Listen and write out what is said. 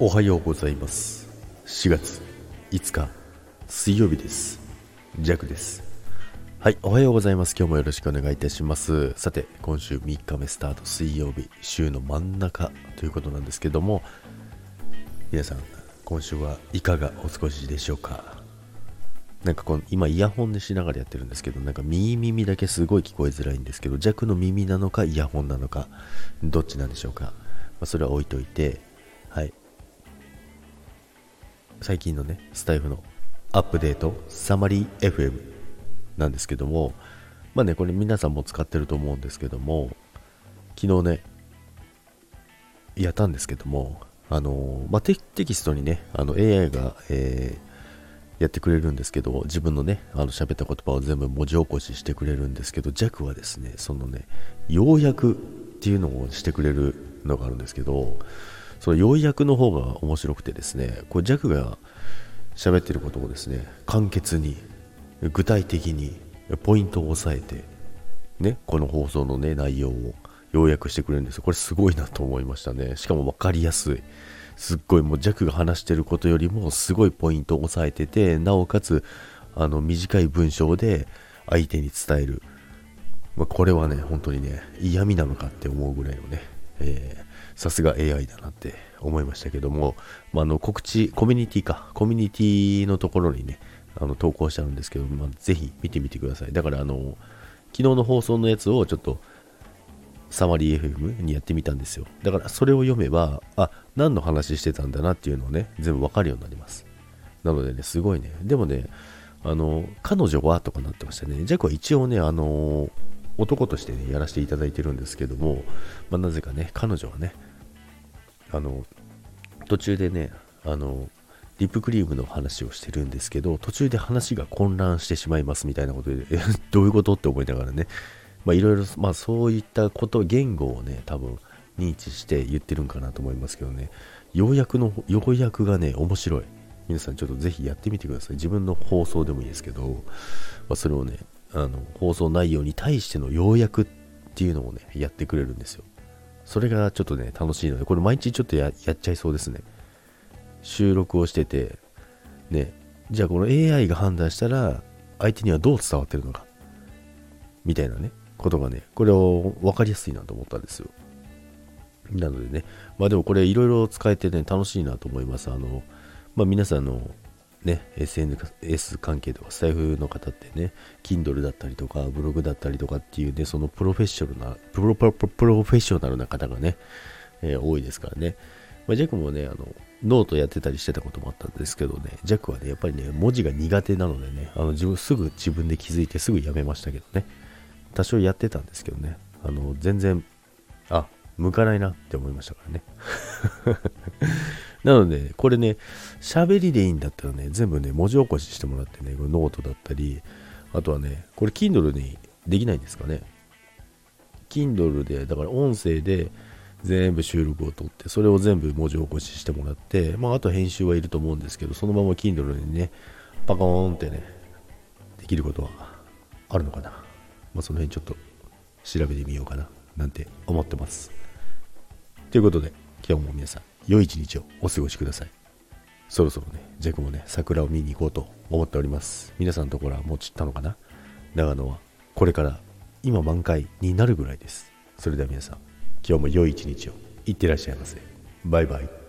おはようございます。4月5日水曜日です。ジャクです。はいおはようございます。今日もよろしくお願いいたします。さて今週3日目スタート水曜日週の真ん中ということなんですけども皆さん今週はいかがお過ごしでしょうか？なんかこの今イヤホンでしながらやってるんですけどなんか右耳だけすごい聞こえづらいんですけど弱の耳なのかイヤホンなのかどっちなんでしょうか、まあ、それは置いといてはい。最近のね、スタイフのアップデート、サマリー FM なんですけども、まあね、これ皆さんも使ってると思うんですけども、昨日ね、やったんですけども、あのまあ、テキストにね、あの AI が、えー、やってくれるんですけど、自分のね、あの喋った言葉を全部文字起こししてくれるんですけど、弱はですね、そのね、要約っていうのをしてくれるのがあるんですけど、その要約の方が面白くてですね、これジャクが喋ってることをですね、簡潔に、具体的に、ポイントを押さえて、ね、この放送のね、内容を要約してくれるんですよ。これすごいなと思いましたね。しかも分かりやすい。すっごいもうジャクが話してることよりもすごいポイントを押さえてて、なおかつ、あの、短い文章で相手に伝える。まあ、これはね、本当にね、嫌味なのかって思うぐらいのね、さすが AI だなって思いましたけども、まあ、の告知、コミュニティか、コミュニティのところにね、あの投稿してあるんですけど、まあ、ぜひ見てみてください。だから、あの、昨日の放送のやつをちょっと、サマリー FM にやってみたんですよ。だから、それを読めば、あ、何の話してたんだなっていうのをね、全部わかるようになります。なのでね、すごいね。でもね、あの、彼女はとかなってましたね。ジャックは一応ね、あの、男としてね、やらせていただいてるんですけども、まあ、なぜかね、彼女はね、あの途中でねあのリップクリームの話をしてるんですけど途中で話が混乱してしまいますみたいなことで どういうことって思いながらねまあいろいろまあそういったこと言語をね多分認知して言ってるんかなと思いますけどね要約の要約がね面白い。皆さんちょっとぜひやってみてください。自分の放送でもいいですけど、まあ、それをねあの放送内容に対しての要約っていうのをねやってくれるんですよそれがちょっとね、楽しいので、これ毎日ちょっとやっちゃいそうですね。収録をしてて、ね、じゃあこの AI が判断したら、相手にはどう伝わってるのか、みたいなね、ことがね、これを分かりやすいなと思ったんですよ。なのでね、まあでもこれいろいろ使えてね、楽しいなと思います。あの、まあ皆さんのね、SNS 関係とかスタイフの方ってね、Kindle だったりとか、ブログだったりとかっていうね、そのプロフェッショナルな、プロプロプロフェッショナルな方がね、えー、多いですからね。まあ、ジャックもね、あの、ノートやってたりしてたこともあったんですけどね、ジャックはね、やっぱりね、文字が苦手なのでね、あの自分すぐ自分で気づいてすぐやめましたけどね、多少やってたんですけどね、あの、全然、あ、向かないなって思いましたからね。なので、これね、喋りでいいんだったらね、全部ね、文字起こししてもらってね、これノートだったり、あとはね、これ Kindle にできないんですかね。Kindle で、だから音声で全部収録を取って、それを全部文字起こししてもらって、まあ、あと編集はいると思うんですけど、そのまま Kindle にね、パコーンってね、できることはあるのかな。まあ、その辺ちょっと調べてみようかな、なんて思ってます。ということで、今日も皆さん、良い一日をお過ごしください。そろそろね、ジェクもね、桜を見に行こうと思っております。皆さんのところはもう散ったのかな？長野はこれから今満開になるぐらいです。それでは皆さん、今日も良い一日をいってらっしゃいませ。バイバイ。